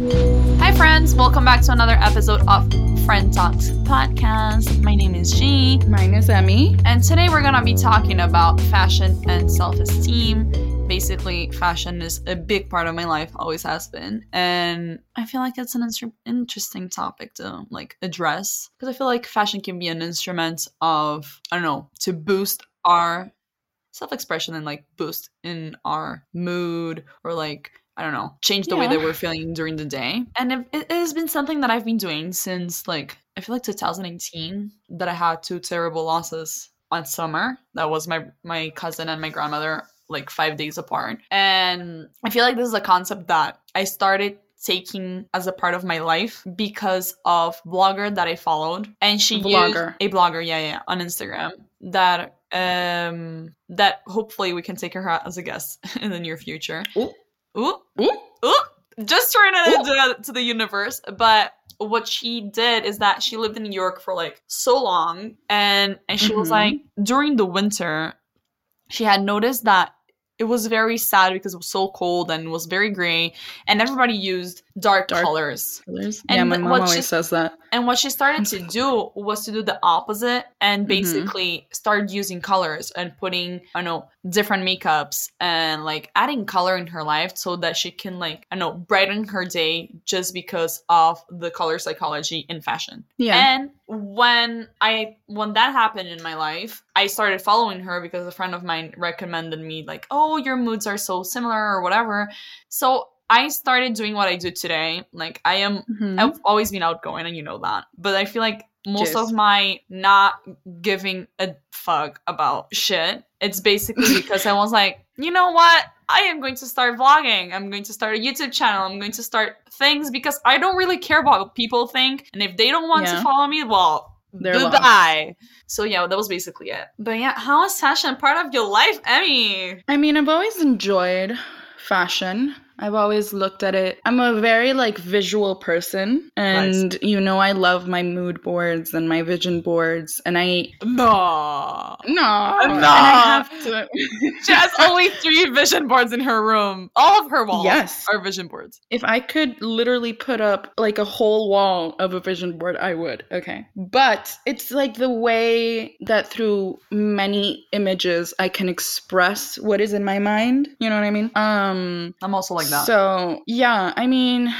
Hi, friends. Welcome back to another episode of Friend Talks podcast. My name is G, Mine is Emmy. and today we're gonna be talking about fashion and self esteem. Basically, fashion is a big part of my life, always has been, and I feel like it's an interesting topic to like address because I feel like fashion can be an instrument of I don't know to boost our self-expression and like boost in our mood or like I don't know, change the way Yeah. that we're feeling during the day. And it, it has been something that I've been doing since like I feel like 2018 that I had two terrible losses on summer. That was my my cousin and my grandmother like 5 days apart. And I feel like this is a concept that I started taking as a part of my life because of blogger that I followed and she used Vlogger. a blogger yeah yeah on Instagram that um that hopefully we can take her out as a guest in the near future. Ooh. Ooh. Ooh. Ooh. Just throwing it into to the universe. But what she did is that she lived in New York for like so long and and she was Mhm. like during the winter she had noticed that it was very sad because it was so cold and it was very gray and everybody used dark, Dark. colors Colors. And yeah, my mom what always she- says that. and what she started to do was to do the opposite and Mhm. basically start using colors and putting, I don't know, different makeups and like adding color in her life so that she can like, I don't know, brighten her day just because of the color psychology in fashion. Yeah. And when I when that happened in my life, I started following her because a friend of mine recommended me like, "Oh, your moods are so similar or whatever." So I started doing what I do today. Like I am Mhm. I've always been outgoing and you know that. But I feel like most of my not giving a fuck about shit, it's basically because I was like, you know what? I am going to start vlogging. I'm going to start a YouTube channel. I'm going to start things because I don't really care about what people think. And if they don't want to follow me, well, They're goodbye. So yeah, that was basically it. But yeah, how is fashion part of your life, Emmy? I mean, I've always enjoyed fashion. I've always looked at it. I'm a very like visual person and you know I love my mood boards and my vision boards and I No. no, No. I have to She has only three vision boards in her room. All of her walls Yes. are vision boards. If I could literally put up like a whole wall of a vision board, I would. Okay. But it's like the way that through many images I can express what is in my mind. You know what I mean? Um I'm also like so, yeah, I mean,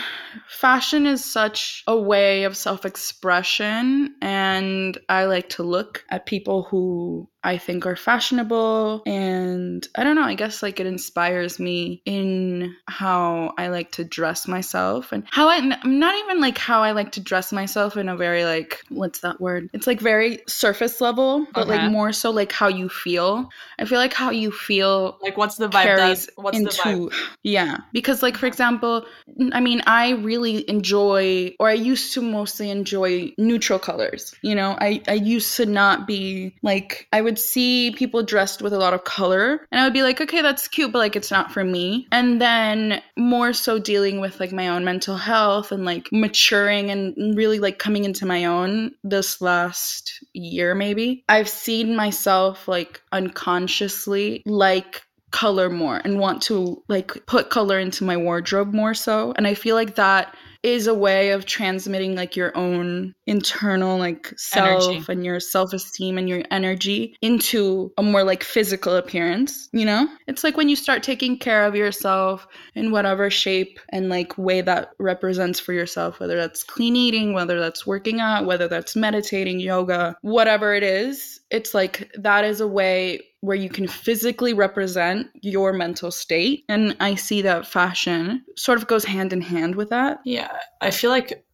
fashion is such a way of self expression, and I like to look at people who I think are fashionable. And I don't know, I guess like it inspires me in how I like to dress myself and how I, not even like how I like to dress myself in a very like, what's that word? It's like very surface level, but Okay. like more so like how you feel. I feel like how you feel like, what's the vibe? carries That, what's the vibe? yeah because like for example I mean i really enjoy or i used to mostly enjoy neutral colors you know i i used to not be like i would see people dressed with a lot of color and i would be like okay that's cute but like it's not for me. And then more so dealing with like my own mental health and like maturing and really like coming into my own this last year maybe i've seen myself like unconsciously like color more and want to like put color into my wardrobe more so. And i feel like that is a way of transmitting like your own internal like self Energy. and your self-esteem and your energy into a more like physical appearance you know it's like when you start taking care of yourself in whatever shape and like way that represents for yourself whether that's clean eating whether that's working out whether that's meditating yoga whatever it is it's like that is a way where you can physically represent your mental state and i see that fashion sort of goes hand in hand with that Yeah, I feel like,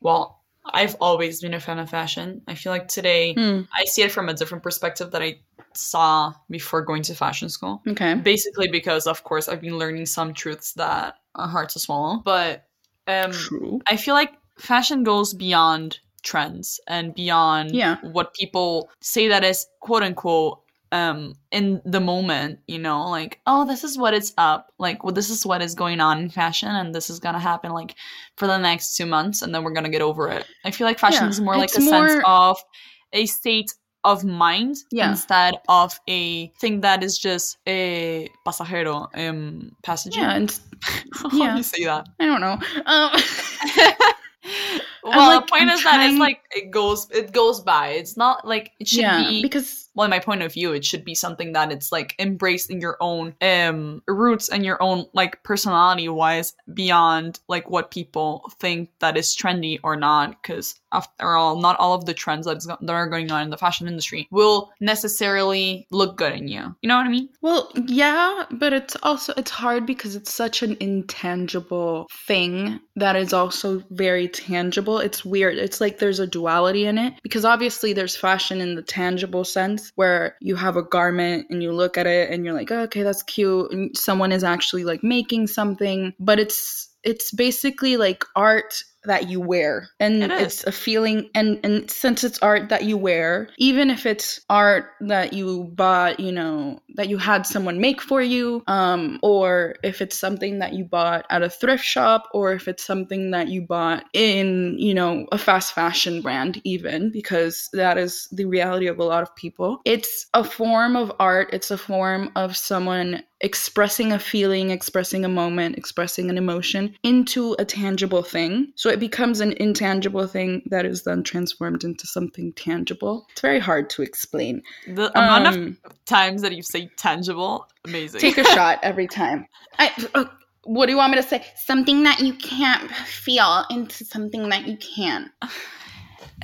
well, I've always been a fan of fashion. I feel like today Hmm, I see it from a different perspective that I saw before going to fashion school. okay Basically, because of course I've been learning some truths that are hard to swallow. But um, true I feel like fashion goes beyond trends and beyond Yeah. what people say that is quote unquote um in the moment you know like oh this is what it's up like well this is what is going on in fashion and this is gonna happen like for the next two months and then we're gonna get over it i feel like fashion Yeah, is more like a sense of a state of mind Yeah. instead of a thing that is just a pasajero, um, passenger. Yeah, and How do you say that? I don't know. Um, well, like, the point I'm is that it's like it goes, it goes by. It's not like it should yeah, be because well in my point of view it should be something that it's like embraced in your own um roots and your own like personality wise beyond like what people think that is trendy or not because after all not all of the trends that, is, that are going on in the fashion industry will necessarily look good in you you know what i mean Well, yeah, but it's also it's hard because it's such an intangible thing that is also very tangible. It's weird. It's like there's a duality in it because obviously there's fashion in the tangible sense where you have a garment and you look at it and you're like, oh, "Okay, that's cute." And someone is actually like making something, but it's it's basically like art that you wear. And It it's a feeling and and since it's art that you wear even if it's art that you bought you know that you had someone make for you um or if it's something that you bought at a thrift shop or if it's something that you bought in you know a fast fashion brand even because that is the reality of a lot of people it's a form of art. It's a form of someone expressing a feeling, expressing a moment, expressing an emotion into a tangible thing. So it becomes an intangible thing that is then transformed into something tangible. It's very hard to explain. the amount of Um, times that you say tangible amazing take a shot every time. I, uh, what do you want me to say? Something that you can't feel into something that you can.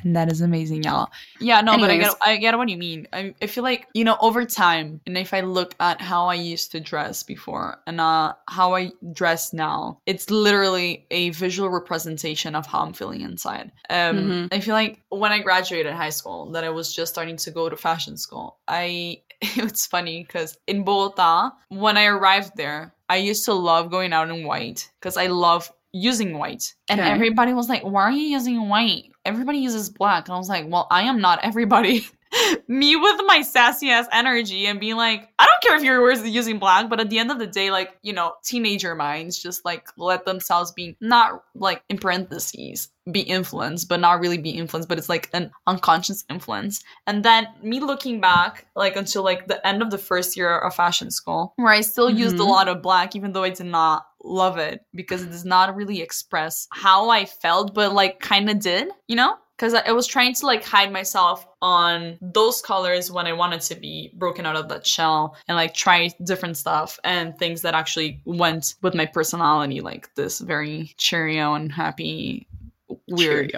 And that is amazing, y'all. Yeah, no, but I get, I get what you mean. I, I feel like, you know, over time, and if I look at how I used to dress before and uh, how I dress now, it's literally a visual representation of how I'm feeling inside. Um, Mhm. I feel like when I graduated high school, that I was just starting to go to fashion school. I, it's funny because in Bogota, when I arrived there, I used to love going out in white because I love using white. And Okay. everybody was like, why are you using white? Everybody uses black. And I was like, well, I am not everybody. Me with my sassy ass energy and being like, I don't care if you're using black, but at the end of the day, like, you know, teenager minds just like let themselves be not like in parentheses, be influenced, but not really be influenced, but it's like an unconscious influence. And then me looking back, like until like the end of the first year of fashion school, where I still used a Mhm. lot of black, even though I did not love it because it does not really express how I felt, but like kind of did, you know? Because I was trying to like hide myself on those colors when I wanted to be broken out of that shell and like try different stuff and things that actually went with my personality, like this very cheerio and happy, weird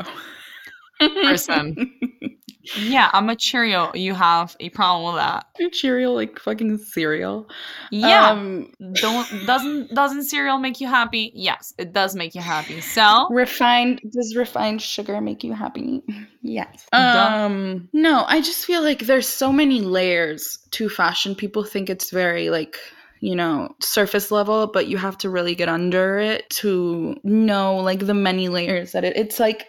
person. Yeah, I'm a Cheerio. You have a problem with that. Cheerio like fucking cereal. Yeah. Um, don't doesn't doesn't cereal make you happy? Yes, it does make you happy. So refined does refined sugar make you happy? Yes. Duh. Um no, I just feel like there's so many layers to fashion. People think it's very like you know, surface level, but you have to really get under it to know like the many layers that it it's like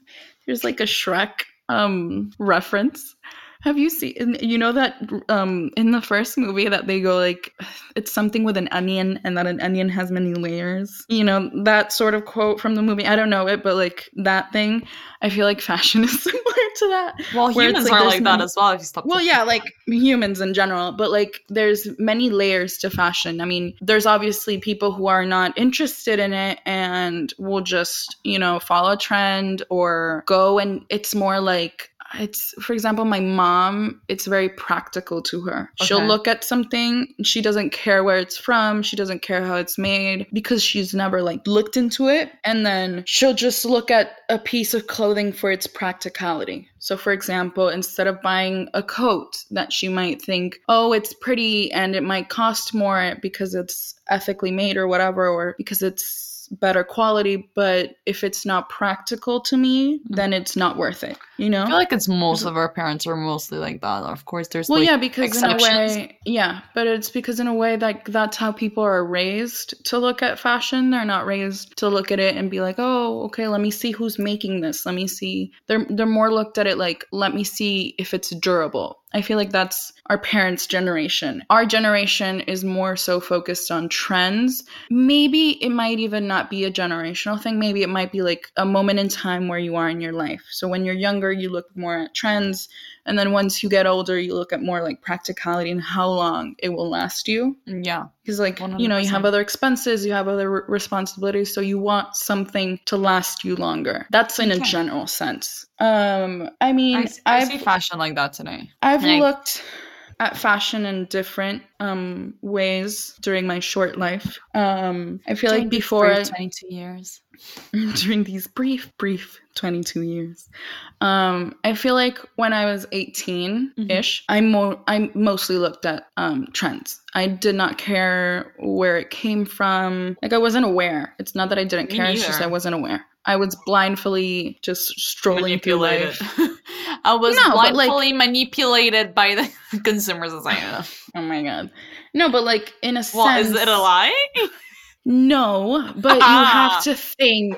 there's like a Shrek um reference. Have you seen you know that um in the first movie that they go like it's something with an onion and that an onion has many layers. You know, that sort of quote from the movie. I don't know it, but like that thing, I feel like fashion is similar to that. well, humans like are like that as well. If you stop. Well, yeah, like humans in general, but like there's many layers to fashion. I mean, there's obviously people who are not interested in it and will just, you know, follow a trend or go and it's more like it's for example my mom it's very practical to her. She'll look at something she doesn't care where it's from she doesn't care how it's made because she's never like looked into it. And then she'll just look at a piece of clothing for its practicality. So for example instead of buying a coat that she might think oh it's pretty and it might cost more because it's ethically made or whatever or because it's better quality but if it's not practical to me mm-hmm. then it's not worth it you know I feel like it's most of our parents are mostly like that. Of course, there's well, like yeah, because in a way, yeah, but it's because in a way like that's how people are raised to look at fashion. They're not raised to look at it and be like, oh, okay, let me see who's making this. Let me see. They're they're more looked at it like, let me see if it's durable. I feel like that's our parents' generation. Our generation is more so focused on trends. Maybe it might even not be a generational thing. Maybe it might be like a moment in time where you are in your life. So when you're younger, you look more at trends. And then once you get older, you look at more like practicality and how long it will last you. Yeah. Because, like, you know, you have other expenses, you have other r- responsibilities. So you want something to last you longer. That's in a general sense. Um, I mean, I, I see fashion like that today. I've Like- looked at fashion in different um ways during my short life. Um I feel like During these before brief 22 years. during these brief brief 22 years. Um I feel like when I was 18ish, I mo- I mostly looked at um trends. I did not care where it came from. Like I wasn't aware. It's not that I didn't Me care, it's just I wasn't aware. I was blindly just strolling through life. I was No, but, like- blindly manipulated by the consumer society. Oh my god. No, but like in a well, sense is it a lie? No, but you Ah. have to think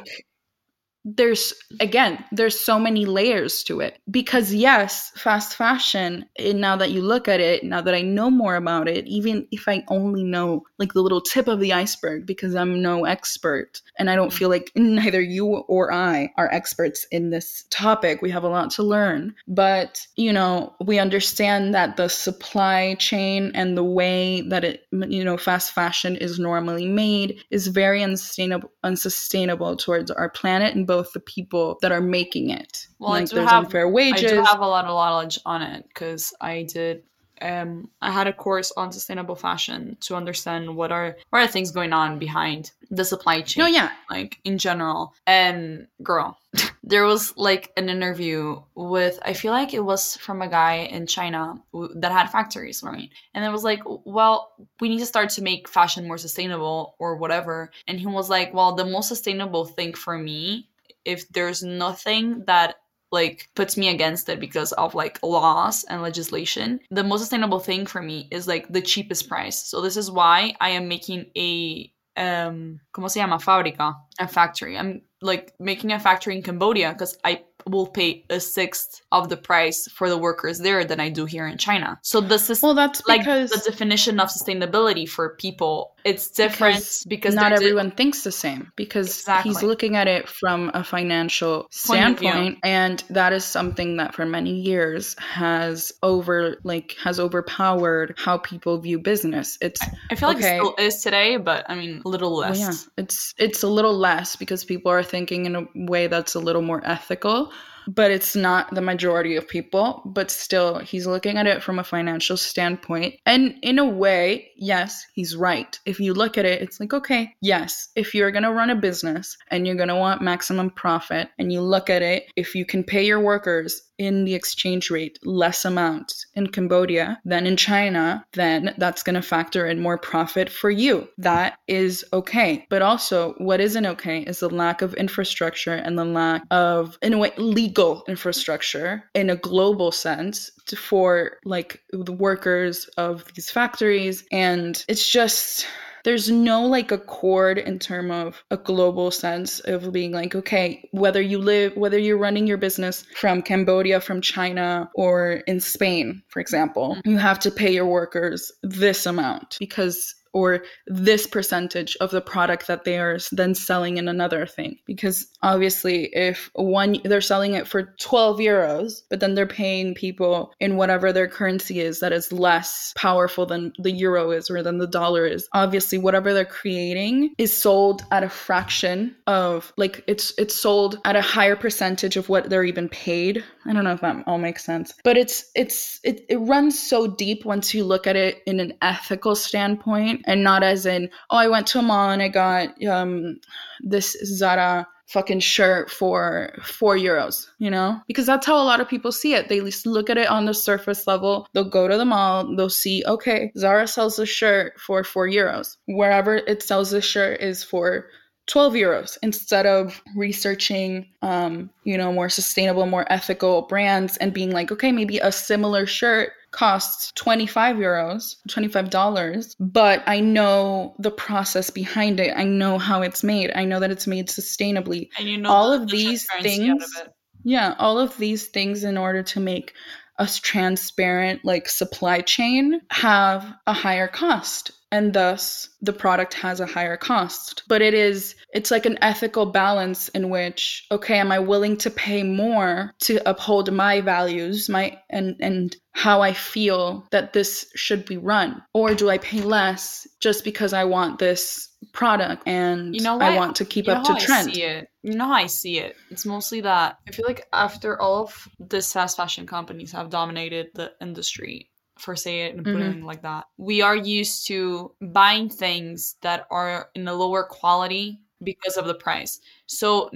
there's again there's so many layers to it. Because yes fast fashion and now that you look at it now that i know more about it even if i only know like the little tip of the iceberg because i'm no expert and i don't feel like neither you or i are experts in this topic we have a lot to learn. But you know we understand that the supply chain and the way that it you know fast fashion is normally made is very unsustainable unsustainable towards our planet and both the people that are making it Well, I like do there's have- unfair wages. I do have a lot of knowledge on it because I did. Um, I had a course on sustainable fashion to understand what are what are things going on behind the supply chain. Oh yeah like in general. And girl, there was like an interview with I feel like it was from a guy in China w- that had factories, right? And it was like, well, we need to start to make fashion more sustainable or whatever. And he was like, well, the most sustainable thing for me, if there's nothing that like puts me against it because of like laws and legislation the most sustainable thing for me is like the cheapest price. So this is why i am making a um como se llama? Fábrica. A factory. I'm like making a factory in cambodia because i will pay a sixth of the price for the workers there than i do here in china. So this is well that's like the definition of sustainability for people it's different because because, not they're di- everyone thinks the same because he's looking at it from a financial Point standpoint and that is something that for many years has over like has overpowered how people view business. It's i feel like okay. it still is today but i mean a little well, less. yeah it's it's a little less because people are thinking in a way that's a little more ethical but it's not the majority of people but still he's looking at it from a financial standpoint. And in a way yes he's right. If you look at it it's like okay yes if you're going to run a business and you're going to want maximum profit and you look at it if you can pay your workers in the exchange rate less amount in Cambodia than in China, then that's going to factor in more profit for you. That is okay. But also, what isn't okay is the lack of infrastructure and the lack of, in a way, legal infrastructure in a global sense for like the workers of these factories. And it's just there's no like accord in term of a global sense of being like okay whether you live whether you're running your business from cambodia from china or in spain for example mm-hmm. you have to pay your workers this amount because or this percentage of the product that they are then selling in another thing. Because obviously if one they're selling it for 12 euros but then they're paying people in whatever their currency is that is less powerful than the euro is or than the dollar is. Obviously whatever they're creating is sold at a fraction of like it's it's sold at a higher percentage of what they're even paid. I don't know if that all makes sense. But it's it's it, it runs so deep once you look at it in an ethical standpoint and not as in oh i went to a mall and i got um this zara fucking shirt for four euros, you know? Because that's how a lot of people see it. They just look at it on the surface level. They'll go to the mall, they'll see, okay, Zara sells a shirt for four euros. Wherever it sells a shirt is for 12 euros instead of researching um, you know more sustainable more ethical brands and being like okay maybe a similar shirt costs 25 euros $25 but i know the process behind it. I know how it's made. I know that it's made sustainably. And you know all of the these things of it. yeah all of these things in order to make a transparent like supply chain have a higher cost and thus the product has a higher cost. But it is it's like an ethical balance in which okay am i willing to pay more to uphold my values my and and how i feel that this should be run? Or do i pay less just because i want this product and You know i want to keep You up to trend I see it. You know how I see it. It's mostly that I feel like after all of this fast fashion companies have dominated the industry, for say it and put Mhm. it like that, we are used to buying things that are in a lower quality because of the price. So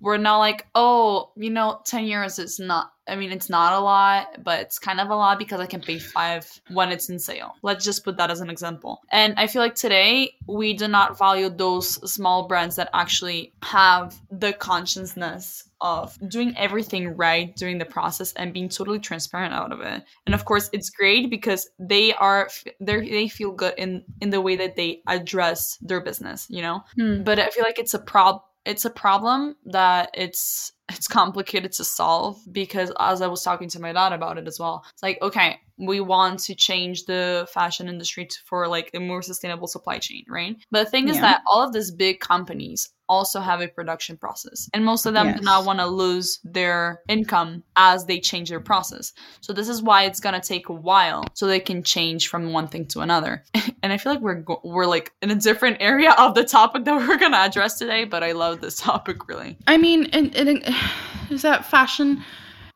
we're not like, oh, you know, 10 euros is not, I mean, it's not a lot, but it's kind of a lot because I can pay five when it's in sale. Let's just put that as an example. And I feel like today we do not value those small brands that actually have the consciousness of doing everything right during the process and being totally transparent out of it. And of course, it's great because they are they they feel good in in the way that they address their business, you know? Hmm. but I feel like it's a prob it's a problem that it's it's complicated to solve because as I was talking to my dad about it as well, it's like okay, we want to change the fashion industry to, for like a more sustainable supply chain, right? But the thing is Yeah. that all of these big companies also have a production process, and most of them do not want to lose their income as they change their process. So this is why it's gonna take a while so they can change from one thing to another. and I feel like we're go- we're like in a different area of the topic that we're gonna address today, but I love this topic really. I mean, and, and is that fashion?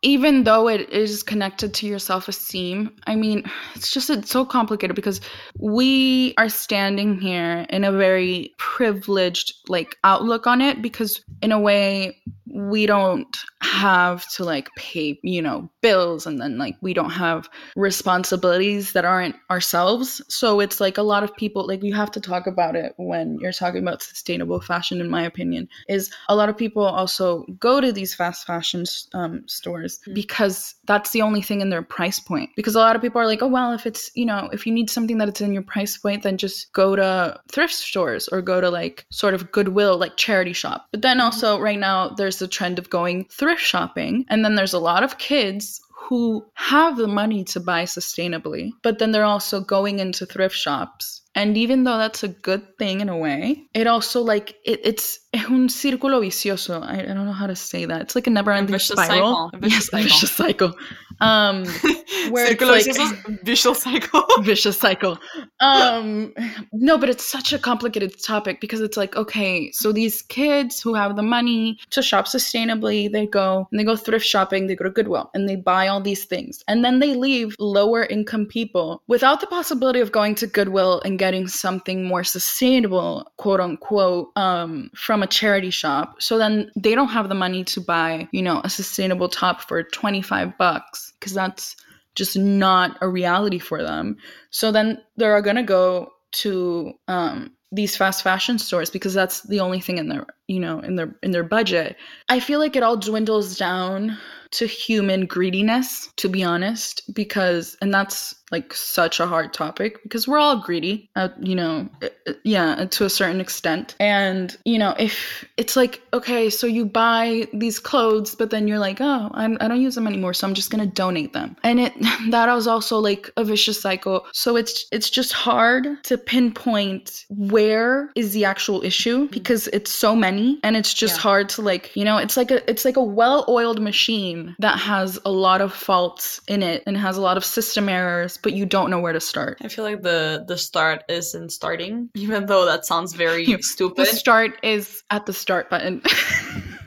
Even though it is connected to your self esteem, I mean, it's just it's so complicated because we are standing here in a very privileged like outlook on it because in a way we don't have to like pay you know bills and then like we don't have responsibilities that aren't ourselves. So it's like a lot of people like you have to talk about it when you're talking about sustainable fashion in my opinion is a lot of people also go to these fast fashion um, stores Mm. because that's the only thing in their price point. Because a lot of people are like oh well if it's you know if you need something that it's in your price point then just go to thrift stores or go to like sort of goodwill like charity shop. But then also right now there's the trend of going thrift shopping and then there's a lot of kids who have the money to buy sustainably, but then they're also going into thrift shops. And even though that's a good thing in a way, it also like it, it's un círculo vicioso. I, I don't know how to say that. It's like a never-ending vicious spiral. cycle. A vicious yes, a vicious cycle. Um, where it's Círculo like- vicioso, vicious cycle. vicious cycle. Um, no, but it's such a complicated topic because it's like, okay, so these kids who have the money to shop sustainably, they go and they go thrift shopping, they go to Goodwill and they buy all these things. And then they leave lower income people without the possibility of going to Goodwill and getting something more sustainable, quote unquote, um, from a charity shop. So then they don't have the money to buy, you know, a sustainable top for 25 bucks because that's just not a reality for them. So then they're going to go to um, these fast fashion stores because that's the only thing in their, you know, in their in their budget. I feel like it all dwindles down to human greediness, to be honest, because and that's like such a hard topic because we're all greedy, uh, you know, uh, uh, yeah, to a certain extent. And you know, if it's like okay, so you buy these clothes, but then you're like, oh, I'm, I don't use them anymore, so I'm just gonna donate them, and it that was also like a vicious cycle. So it's it's just hard to pinpoint where is the actual issue because it's so many, and it's just Yeah. hard to like, you know, it's like a it's like a well-oiled machine that has a lot of faults in it and has a lot of system errors, but you don't know where to start. I feel like the the start isn't starting, even though that sounds very stupid. The start is at the start button.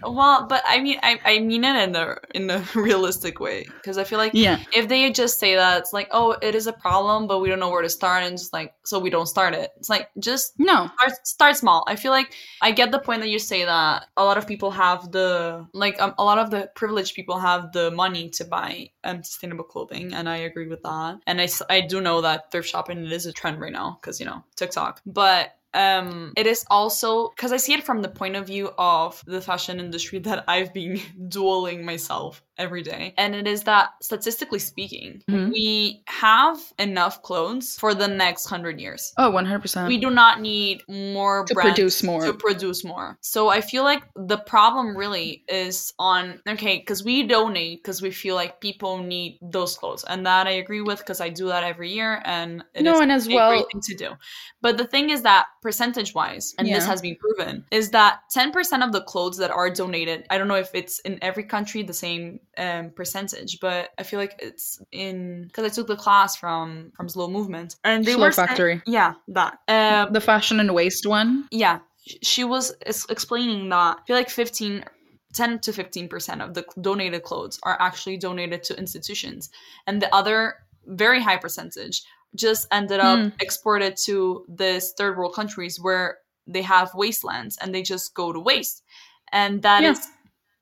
well, but I mean, I, I mean it in a in a realistic way because I feel like yeah. if they just say that it's like, oh, it is a problem, but we don't know where to start, and just like, so we don't start it. It's like just No. start, start small. I feel like I get the point that you say that a lot of people have the like um, a lot of the privileged people have the money to buy um, sustainable clothing, and I agree with that. And i i do know that thrift shopping is a trend right now because you know TikTok, but. Um it is also because i see it from the point of view of the fashion industry that i've been dueling myself every day and it is that statistically speaking Mhm. we have enough clothes for the next 100 years Oh, 100%. we do not need more To produce more. to produce more so i feel like the problem really is on okay because we donate because we feel like people need those clothes and that i agree with because i do that every year and it no, is and as a well, great thing to do. But the thing is that percentage wise, and this has been proven, is that 10% of the clothes that are donated, I don't know if it's in every country the same um, percentage, but I feel like it's in because I took the class from from Slow Movement and they Slow were Factory. yeah, that. Um, the fashion and waste one. yeah, she was explaining that I feel like 15 10 to 15% of the donated clothes are actually donated to institutions and the other very high percentage just ended up Hmm. exported to this third world countries where they have wastelands and they just go to waste and that is Yeah.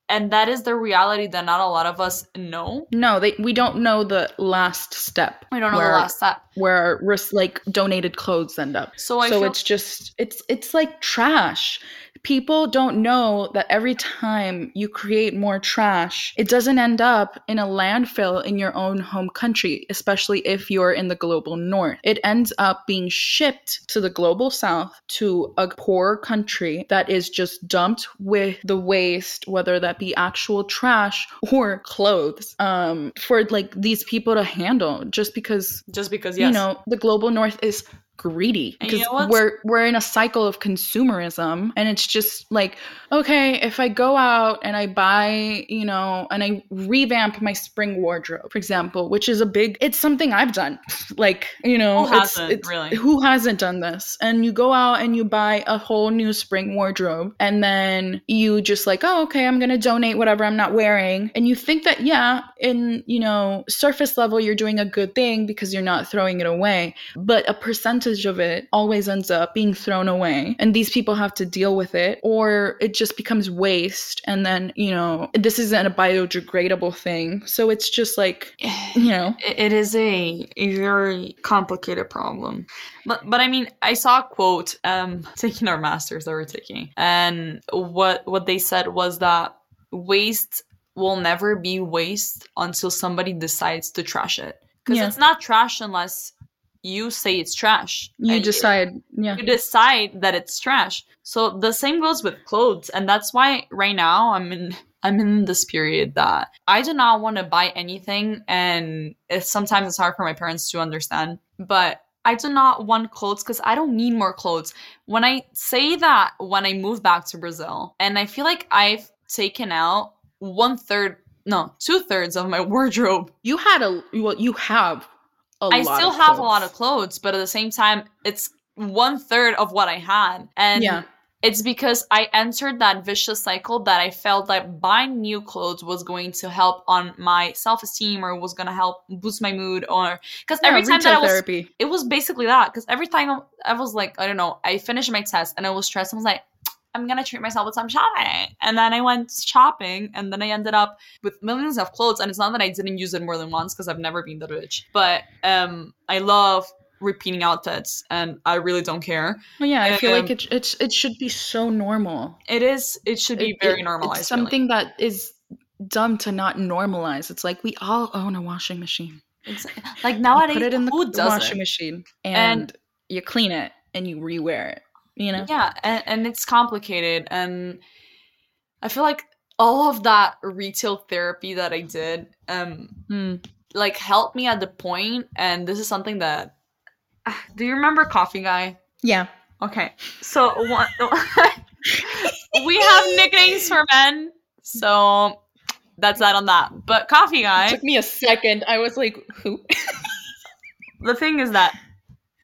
and that is the reality that not a lot of us know No, they we don't know the last step. we don't know where, the last step where ris- like donated clothes end up. so i so feel it's just it's it's like trash. People don't know that every time you create more trash, it doesn't end up in a landfill in your own home country, especially if you're in the global north. It ends up being shipped to the global south to a poor country that is just dumped with the waste, whether that be actual trash or clothes, um, for like these people to handle just because just because yes you know the global north is greedy And you because know we're we're in a cycle of consumerism and it's just like okay if i go out and i buy you know and i revamp my spring wardrobe for example which is a big it's something i've done. Like you know Who hasn't, it's- really? who hasn't done this? And you go out and you buy a whole new spring wardrobe and then you just like oh okay i'm gonna donate whatever i'm not wearing. And you think that yeah in you know surface level you're doing a good thing because you're not throwing it away. But a percentage of it always ends up being thrown away and these people have to deal with it or it just becomes waste and then you know this isn't a biodegradable thing. So it's just like you know? It it is a, a very complicated problem. But but i mean i saw a quote um taking our masters that we're taking and what what they said was that waste will never be waste until somebody decides to trash it. Because Yeah. it's not trash unless you say it's trash you decide yeah you decide that it's trash. So the same goes with clothes, and that's why right now I'm in I'm in this period that I do not want to buy anything, and it's, sometimes it's hard for my parents to understand, but. I do not want clothes because I don't need more clothes. When I say that, when I move back to Brazil, and I feel like I've taken out one third, no, two thirds of my wardrobe you had a well you have a I still have a lot of clothes. clothes, but at the same time, it's one third of what I had. And Yeah. it's because I entered that vicious cycle that I felt that buying new clothes was going to help on my self esteem or was going to help boost my mood or because Yeah, every time that I was therapy. it was basically that because every time I was like, I don't know, I finished my test and I was stressed. I was like, I'm gonna treat myself with some shopping. And then I went shopping and then I ended up with millions of clothes. And it's not that I didn't use it more than once because I've never been that rich. But um I love repeating outfits and I really don't care. Well, yeah, I feel Um, like it, it's it should be so normal. It is it should be It- very it- normalized. It's really. something that is dumb to not normalize. It's like we all own a washing machine. It's, like You nowadays put it in the washing machine And- and, you clean it and you rewear it. You know? Yeah, and, and it's complicated. And I feel like all of that retail therapy that I did, um, Hmm. like helped me at the point, and this is something that do you remember Coffee Guy? Yeah. Okay, so one, we have nicknames for men, so that's that on that. But Coffee It Guy, took me a second. I was like, who? the thing is that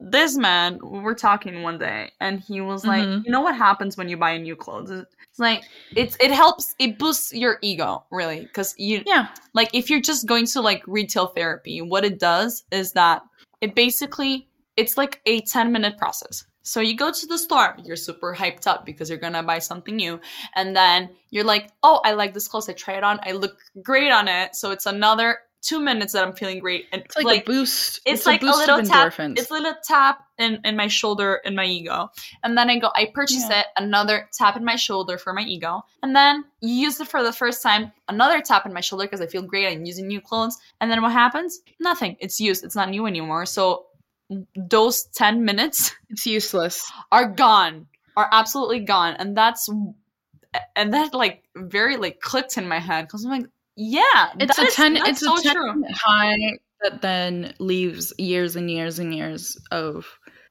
this man, we were talking one day, and he was like, Mhm. "You know what happens when you buy new clothes? It's like it's it helps it boosts your ego really because you yeah. like if you're just going to like retail therapy, what it does is that it basically it's like a 10 minute process. So you go to the store, you're super hyped up because you're gonna buy something new, and then you're like, oh, I like this clothes, I try it on, I look great on it. So it's another two minutes that I'm feeling great, and It's like, a boost. it's, a like a, boost little of tap. It's a little tap in, in my shoulder in my ego. And then I go, I purchase Yeah. it, another tap in my shoulder for my ego. And then you use it for the first time, another tap in my shoulder because I feel great. I'm using new clothes. And then what happens? Nothing. It's used. It's not new anymore. So those 10 minutes It's useless. are gone, are absolutely gone. And that's, and that like very like clicked in my head because I'm like, yeah, It's a is- ten. It's so a ten true. high that then leaves years and years and years of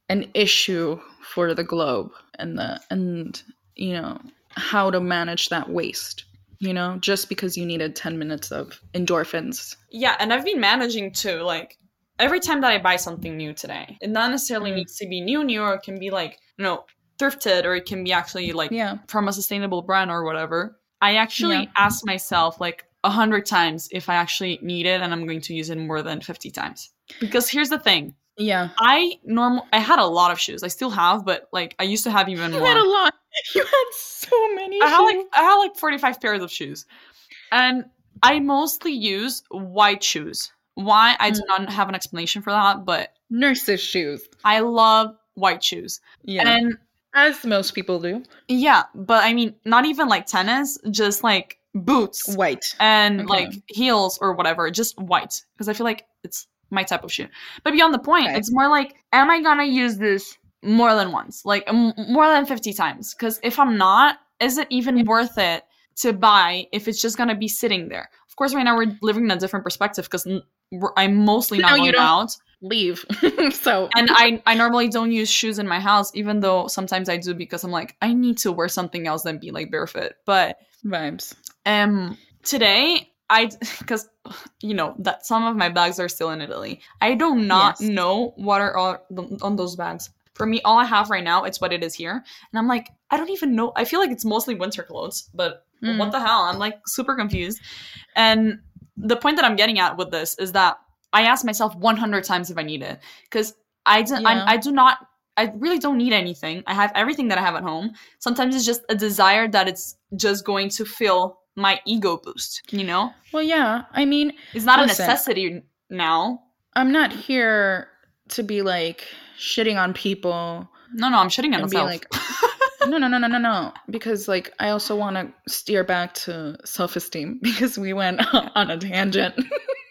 an issue for the globe and the and you know how to manage that waste. You know, just because you needed ten minutes of endorphins. Yeah, and I've been managing to like every time that I buy something new today, it not necessarily Mm. needs to be new, new, or it can be like, you know, thrifted, or it can be actually like Yeah. from a sustainable brand or whatever. I actually Yeah. ask myself like a hundred times if I actually need it and I'm going to use it more than 50 times. Because here's the thing. Yeah. I normal I had a lot of shoes. I still have, but like I used to have even You more. had a lot. You had so many. I had like. I had like 45 pairs of shoes. And I mostly use white shoes. Why? I do mm. not have an explanation for that, but nurses' shoes. I love white shoes. Yeah. And As most people do. yeah, but I mean not even like tennis, just like boots White. and Okay. like heels or whatever, just white because I feel like it's my type of shoe. But beyond the point, Okay. it's more like am I to use this more than once? Like m- more than 50 times? Cuz if I'm not, is it even mm-hmm. worth it to buy if it's just to be sitting there? Of course, right now we're living in a different perspective because I'm mostly not No, you going out. Leave. so and I, I normally don't use shoes in my house even though sometimes i do because i'm like i need to wear something else than be like barefoot but vibes. um today i because you know that some of my bags are still in italy i do not Yes. know what are all on those bags for me all i have right now it's what it is here and i'm like i don't even know i feel like it's mostly winter clothes but Mm. what the hell i'm like super confused and the point that i'm getting at with this is that i ask myself 100 times if i need it because I, do, Yeah. I, I do not i really don't need anything i have everything that i have at home sometimes it's just a desire that it's just going to fill my ego boost you know Well, yeah. I mean, it's not Listen. a necessity now I'm not here to be like shitting on people. no no i'm shitting on myself like- No, no, no, no, no, no. Because like I also want to steer back to self-esteem because we went on a tangent.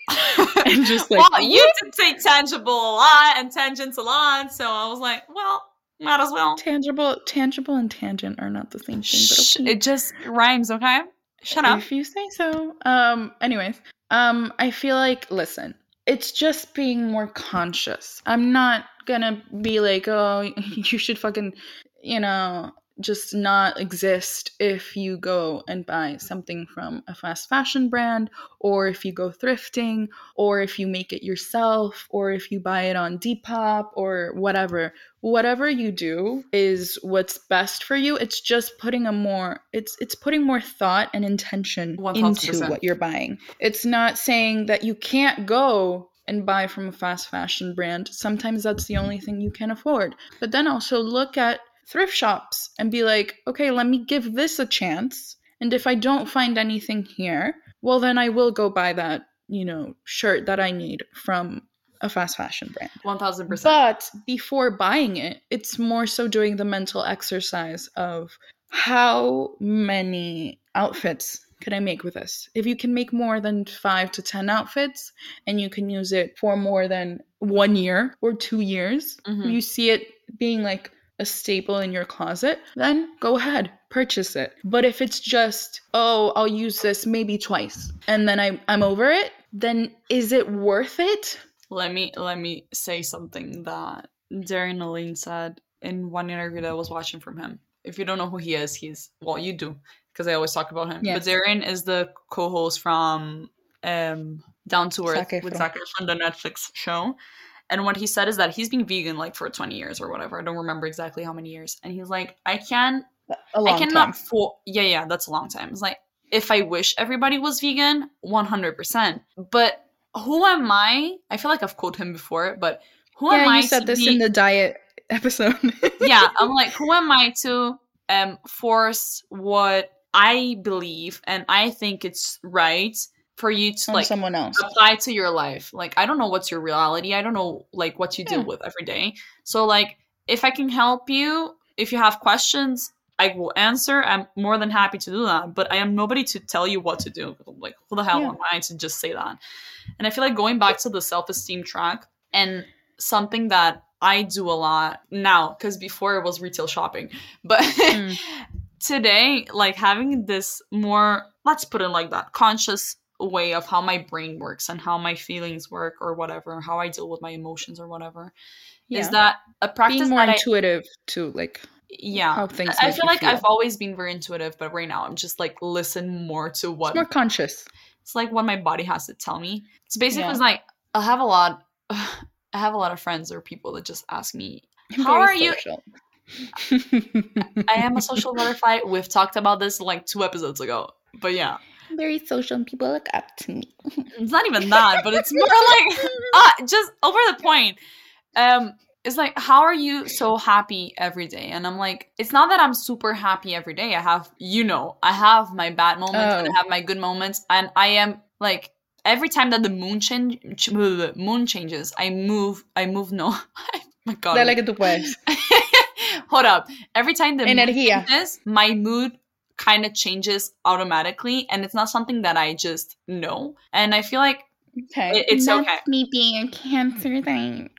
and just like well you did say tangible a lot and tangents a lot so i was like well might as well tangible, tangible, and tangent are not the same thing. Shh, okay. it just rhymes okay shut up If you say so. Um. Anyways, um, I feel like listen, it's just being more conscious. I'm not gonna be like, oh, you should fucking, you know, just not exist if you go and buy something from a fast fashion brand, or if you go thrifting, or if you make it yourself, or if you buy it on Depop, or whatever. Whatever you do is what's best for you. It's just putting a more it's it's putting more thought and intention 1000%. into what you're buying. It's not saying that you can't go and buy from a fast fashion brand. Sometimes that's the only thing you can afford. But then also look at thrift shops and be like, okay, let me give this a chance. And if I don't find anything here, well, then I will go buy that, you know, shirt that I need from a fast fashion brand. 1000% But before buying it, it's more so doing the mental exercise of how many outfits could I make with this? If you can make more than five to 10 outfits and you can use it for more than one year or two years, Mhm. you see it being like a staple in your closet, then go ahead, purchase it. But if it's just, oh, I'll use this maybe twice and then I, I'm over it, then is it worth it? let me let me say something that Darin Olien said in one interview that I was watching from him. If you don't know who he is, he's well, you do because I always talk about him. Yes. But Darin is the co-host from um, Down to Earth Zac with. Zac Efron, the Netflix show. And what he said is that he's been vegan like for 20 years or whatever. I don't remember exactly how many years. And he's like, I can I cannot for yeah, yeah, that's a long time. It's like if I wish everybody was vegan, 100%. But who am I? I feel like I've quoted him before, but who am yeah, I you said this be- in the diet episode. yeah, I'm like, who am I to um force what I believe and I think it's right for you to like someone else. apply to your life. Like I don't know what's your reality. I don't know like what you deal with every day. So like if I can help you, if you have questions, I will answer. I'm more than happy to do that. But I am nobody to tell you what to do. Like who the hell Yeah. am I to just say that? And I feel like going back to the self-esteem track and something that I do a lot now, because before it was retail shopping. But Mm. today, like having this more, let's put it like that, conscious way of how my brain works and how my feelings work or whatever, how I deal with my emotions or whatever, Yeah. is that a practice being more I, intuitive to like yeah. how things I feel like I've always been very intuitive, but right now I'm just like listen more to what it's more conscious. it's like what my body has to tell me. It's basically Yeah. it's like I have a lot I have a lot of friends or people that just ask me, How are you- I am a social butterfly. We've talked about this like two episodes ago. But yeah. Very social and people look up to me. It's not even that, but it's more like ah, just over the point. Um it's like how are you so happy every day? And I'm like, it's not that I'm super happy every day. I have you know, I have my bad moments and I Oh. have my good moments and I am like every time that the moon change moon changes, I move I move no. my god. Dale que tú puedes. Hold up. Every time the moon Energía. changes, my mood kind of changes automatically, and it's not something that I just know. And I feel like Okay. It- it's That's okay. me being a cancer thing.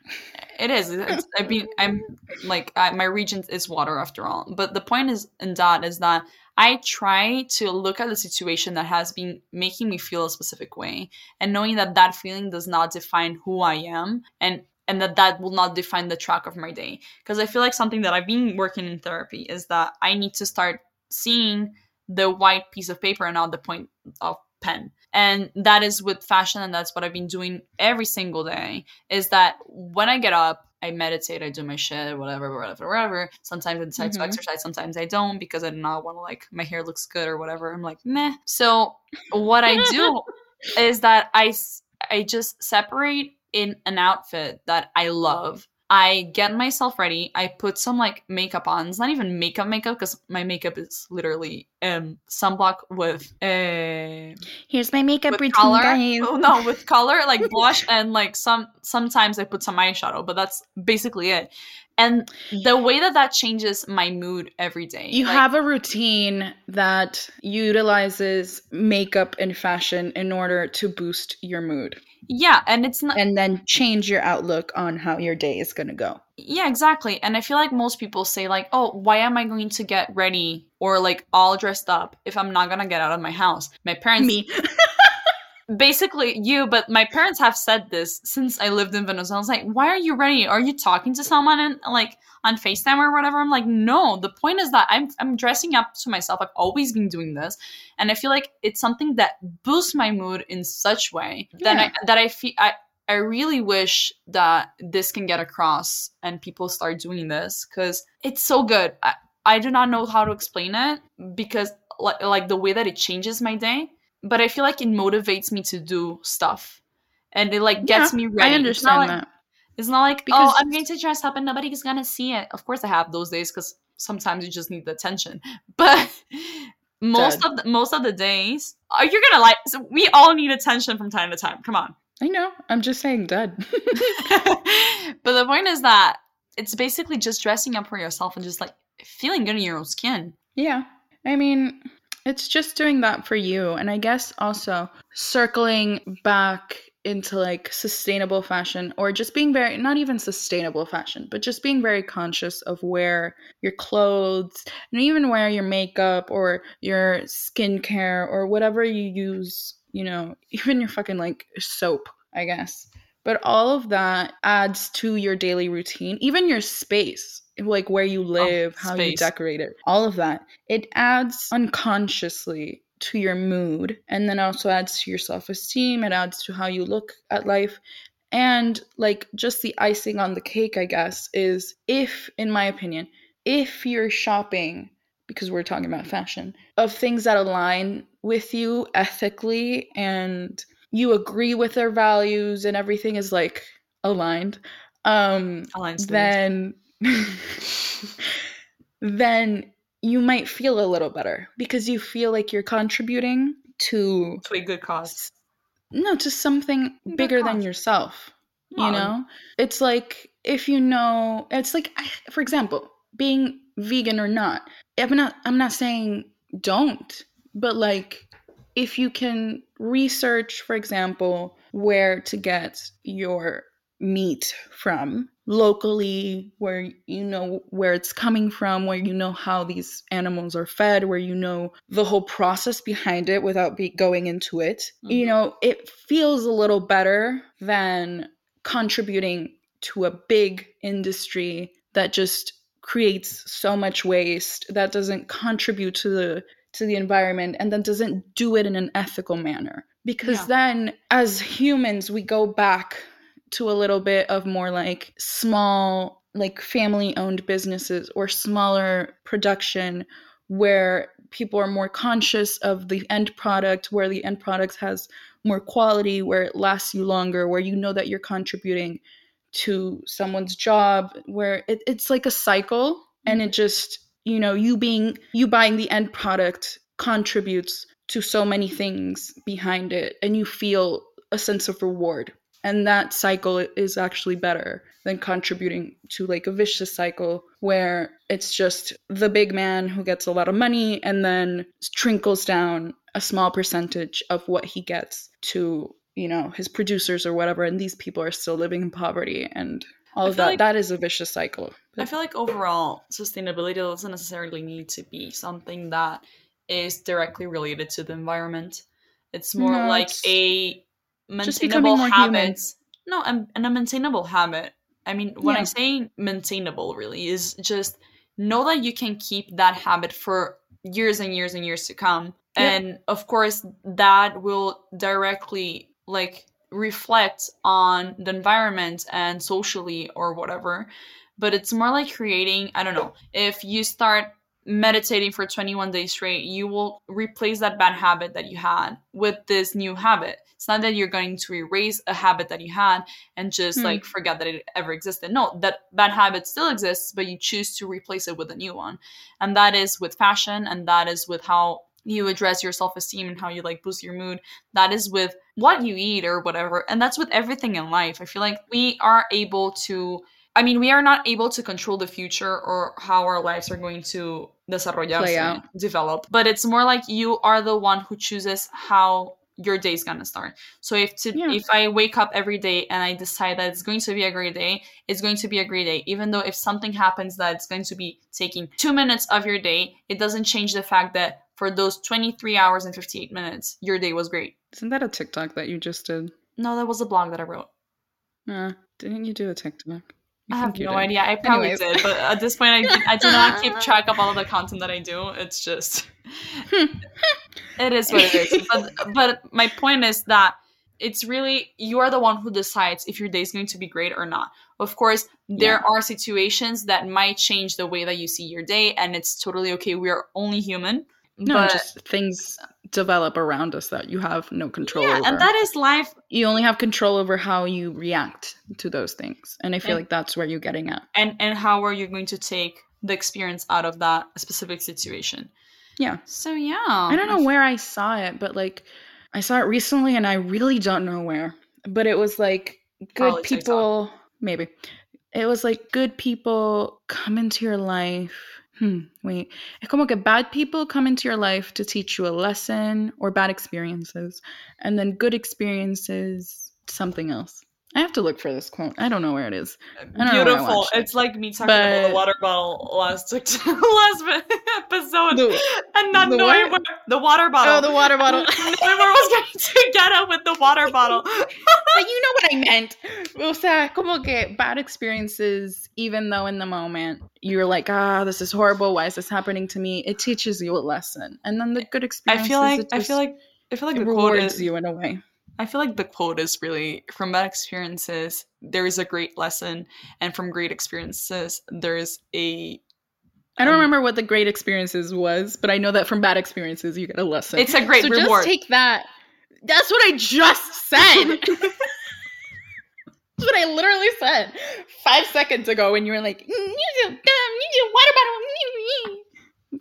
it is. It's, I mean, I'm like I, my region is water after all. But the point is in that is that I try to look at the situation that has been making me feel a specific way, and knowing that that feeling does not define who I am, and and that that will not define the track of my day. Because I feel like something that I've been working in therapy is that I need to start seeing the white piece of paper and not the point of pen. And that is with fashion, and that's what I've been doing every single day. Is that when I get up, I meditate, I do my shit, whatever, whatever, whatever. Sometimes I decide to Mhm. exercise, sometimes I don't because I do not want to like my hair looks good or whatever. I'm like, meh. So what I do is that i i just separate in an outfit that I love. I get myself ready. I put some like makeup on. It's not even makeup makeup because my makeup is literally um sunblock with uh Here's my makeup with routine, color. guys. Oh, no, with color like blush and like some sometimes I put some eyeshadow, but that's basically it. And the way that that changes my mood every day. You like, have a routine that utilizes makeup and fashion in order to boost your mood yeah, and it's not and then change your outlook on how your day is going to go. Yeah, exactly. And I feel like most people say like, "Oh, why am I going to get ready or like all dressed up if I'm not going to get out of my house?" My parents Me. basically you, but my parents have said this since I lived in Venezuela. I was like, "Why are you ready? Are you talking to someone and like on FaceTime or whatever?" I'm like, "No, the point is that I'm I'm dressing up to myself. I've always been doing this." And I feel like it's something that boosts my mood in such way that I that I feel I I really wish that this can get across and people start doing this because it's so good. I, I do not know how to explain it because like, like the way that it changes my day, but I feel like it motivates me to do stuff. And it like gets Yeah, me ready. I It's understand like, that. It's not like, oh, Because- oh, I'm going to dress up and nobody's gonna see it. Of course I have those days because sometimes you just need the attention. But most Dead. of the most of the days, are you're gonna like so we all need attention from time to time. Come on. I know. I'm just saying dead. but the point is that it's basically just dressing up for yourself and just like feeling good in your own skin. Yeah. I mean, it's just doing that for you. And I guess also circling back into like sustainable fashion or just being very, not even sustainable fashion, but just being very conscious of where your clothes and even wear your makeup or your skincare or whatever you use, you know, even your fucking like soap, I guess. But all of that adds to your daily routine, even your space, like where you oh, live, how you decorate it, all of that. It adds unconsciously to your mood and then also adds to your self esteem. It adds to how you look at life. And like just the icing on the cake, I guess, is if, in my opinion, if you're shopping, because we're talking about fashion, of things that align with you ethically and you agree with their values and everything is like aligned, um, Aligns then then you might feel a little better because you feel like you're contributing to to a good cause. no to something Good bigger than cause. yourself you know it's like if you know it's like for example being vegan or not i'm not i'm not saying don't but like if you can research for example where to get your meat from locally where you know where it's coming from where you know how these animals are fed where you know the whole process behind it without be going into it you Mhm. know it feels a little better than contributing to a big industry that just creates so much waste that doesn't contribute to the to the environment and then doesn't do it in an ethical manner because Yeah. then as humans we go back to a little bit of more like small like family owned businesses or smaller production where people are more conscious of the end product where the end product has more quality where it lasts you longer where you know that you're contributing to someone's job where it, it's like a cycle and mm-hmm. it just you know you being you buying the end product contributes to so many things behind it and you feel a sense of reward. And that cycle is actually better than contributing to like a vicious cycle where it's just the big man who gets a lot of money and then trickles down a small percentage of what he gets to you know his producers or whatever and these people are still living in poverty and all of that. like- that is a vicious cycle I feel like overall sustainability doesn't necessarily need to be something that is directly related to the environment. It's more No, like it's a maintainable habits. No, and, and a maintainable habit. I mean, when I say maintainable, really is just know that you can keep that habit for years and years and years to come. Yeah. And of course, that will directly like reflect on the environment and socially or whatever. But it's more like creating, I don't know, if you start meditating for 21 days straight, you will replace that bad habit that you had with this new habit. It's not that you're going to erase a habit that you had and just Hmm. like forget that it ever existed. No, that bad habit still exists, but you choose to replace it with a new one. And that is with fashion and that is with how you address your self-esteem and how you like boost your mood. That is with what you eat or whatever. And that's with everything in life. I feel like we are able to I mean, we are not able to control the future or how our lives are going to desarrollarse, develop. But it's more like you are the one who chooses how your day is gonna start. So if to, Yeah. if I wake up every day and I decide that it's going to be a great day, it's going to be a great day. Even though if something happens that it's going to be taking two minutes of your day, it doesn't change the fact that for those 23 hours and 58 minutes, your day was great. isn't that a tiktok that you just did No, that was a blog that I wrote. uh, didn't you do a tiktok I have no did. idea. I probably Anyways. did, but at this point, I, I do not keep track of all of the content that I do. It's just, it is what it is. But, but my point is that it's really, you are the one who decides if your day is going to be great or not. Of course, there Yeah. are situations that might change the way that you see your day, and it's totally okay. We are only human. No but, just things develop around us that you have no control yeah, over and that is life you only have control over how you react to those things and i feel And- like that's where you're getting at and and how are you going to take the experience out of that specific situation Yeah. so yeah I don't know where I saw it, but like I saw it recently and I really don't know where. But it was like good people, maybe. It was like good people come into your life. Hmm, wait. Es como que bad people come into your life to teach you a lesson or bad experiences. And then good experiences, something else. I have to look for this quote. I don't know where it is. I don't know where I beautiful watched it. it's like me talking about the water bottle last last episode The- and not the knowing what? where the water bottle oh, the water bottle. knowing where I was going to get at with the water bottle But you know what I meant. O sea, como que bad experiences, even though in the moment you're like, ah, this is horrible. Why is this happening to me? It teaches you a lesson. And then the good I experiences, feel like it I feel like I feel like it the quote rewards is you in a way. I feel like the quote is really from bad experiences there is a great lesson and from great experiences there is a I don't um, remember what the great experiences was, but I know that from bad experiences you get a lesson. it's a great so reward just take that. That's what I just said. That's what I literally said five seconds ago when you were like, "Mm, you need a- um, you need a water bottle.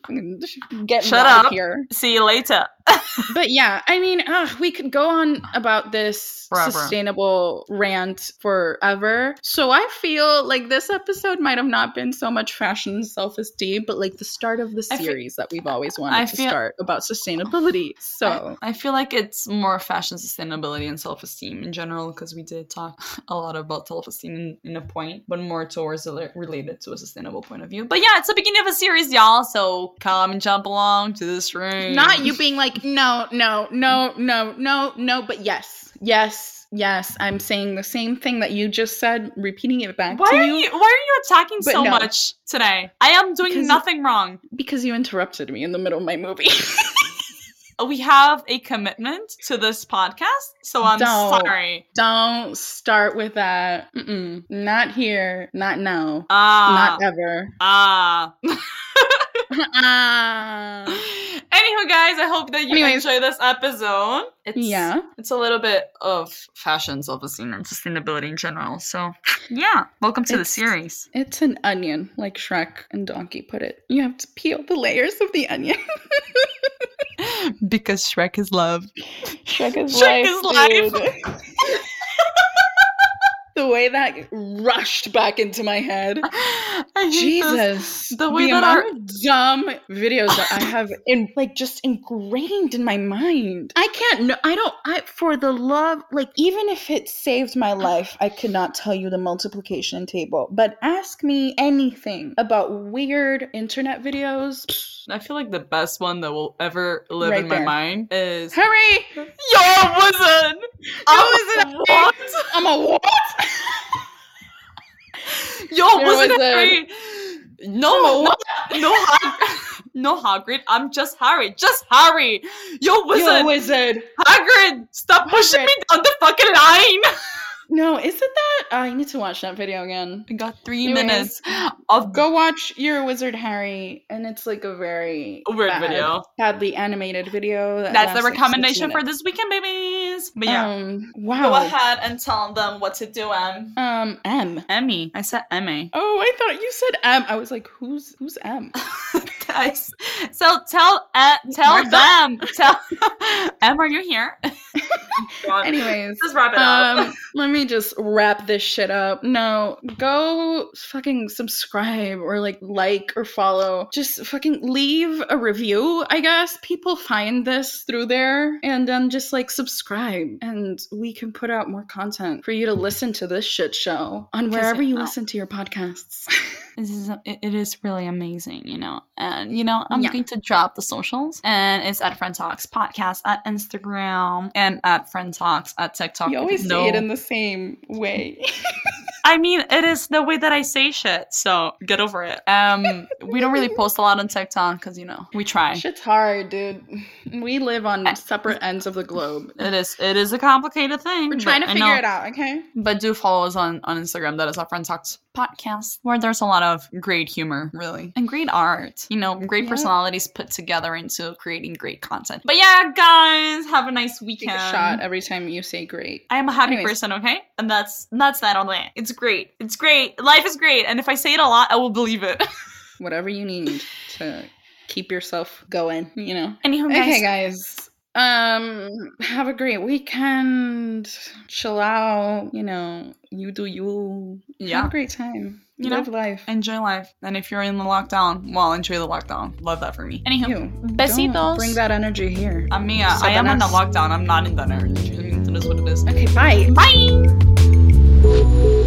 Fucking Get Shut up. here. see you later but yeah, I mean, uh, we could go on about this Forever. sustainable rant forever. So I feel like this episode might have not been so much fashion and self-esteem, but like the start of the feel- series that we've always wanted I to feel- start about sustainability. So I, I feel like it's more fashion sustainability and self-esteem in general because we did talk a lot about self-esteem in, in a point, but more towards the, related to a sustainable point of view. But yeah, it's the beginning of a series, y'all. So come and jump along to this ring. not you being like, no, no, no, no, no, no, but yes, yes, yes. I'm saying the same thing that you just said, repeating it back Why to are you, you? Why are you attacking But so no. much today? I am doing nothing wrong. because you interrupted me in the middle of my movie. We have a commitment to this podcast, so I'm Don't. sorry. Don't start with that. Mm-mm. Not here. Not now. Ah, Not ever. ah. Ah. Anywho, guys, I hope that you Anyways. enjoy this episode. It's, yeah. It's a little bit of fashion, self-esteem, and sustainability in general. So, yeah, welcome to the series. It's an onion, like Shrek and Donkey put it. You have to peel the layers of the onion. because Shrek is love. Shrek is Shrek life. is dude. the way that rushed back into my head. Jesus. The way the that our- dumb videos that I have in like just ingrained in my mind. I can't no I don't I for the love like even if it saved my life, I could not tell you the multiplication table. But ask me anything about weird internet videos. I feel like the best one that will ever live Right in my mind is Hurry! Yo, wizard! wizard! What? I'm a what? Yo, wizard! wizard. Harry! I'm a No, what? no, Hag- no, Hagrid. I'm just Harry. Just Harry. Yo, wizard! Yo, wizard. Hagrid! Stop pushing me down the fucking line! No, is it that? I need to watch that video again. I got three Anyways, minutes of Go watch Your Wizard Harry, and it's like a very weird bad- video. badly animated video. that That's the like, recommendation for this weekend, babies. But yeah, Um, go ahead and tell them what to do, Em. Um, M. Emmy. I said Emmy. Oh, I thought you said M. I was like, who's who's M? Guys, so tell uh, tell Martha? them. Tell Em, are you here? Anyways, wrap it up. um, let me just wrap this shit up. No, go fucking subscribe or like like or follow. Just fucking leave a review. I guess people find this through there, and then just like subscribe, and we can put out more content for you to listen to this shit show on wherever you listen to your podcasts. This is it, is really amazing, you know. And you know, I'm Yeah. going to drop the socials, and it's at Friend Talks Podcast at Instagram and at Friend Talks at TikTok. you always no, say it in the same way. I mean, it is the way that I say shit. So get over it. Um, we don't really post a lot on TikTok because you know we try. Shit's hard, dude. We live on separate ends of the globe. It is it is a complicated thing. We're trying to figure it out, okay? But do follow us on, on Instagram. That is our Friend Talks podcast, where there's a lot of great humor, really, and great art. You know, great Yeah. personalities put together into creating great content. But yeah, guys, have a nice Take weekend. a shot every time you say great. I am a happy Anyways. person, okay? And that's that's that on that. It's great. It's great. Life is great. And if I say it a lot, I will believe it. Whatever you need to keep yourself going, you know. Anywho, guys, Okay, guys. Um, have a great weekend. Chill out, you know. You do you. Yeah. Have a great time. You Live know, life. enjoy life. And if you're in the lockdown, well, enjoy the lockdown. Love that for me. Anywho, You. besitos. Don't bring that energy here. I'm Amiga, I am in the lockdown. I'm not in the energy. That is what it is. Okay, bye. Bye.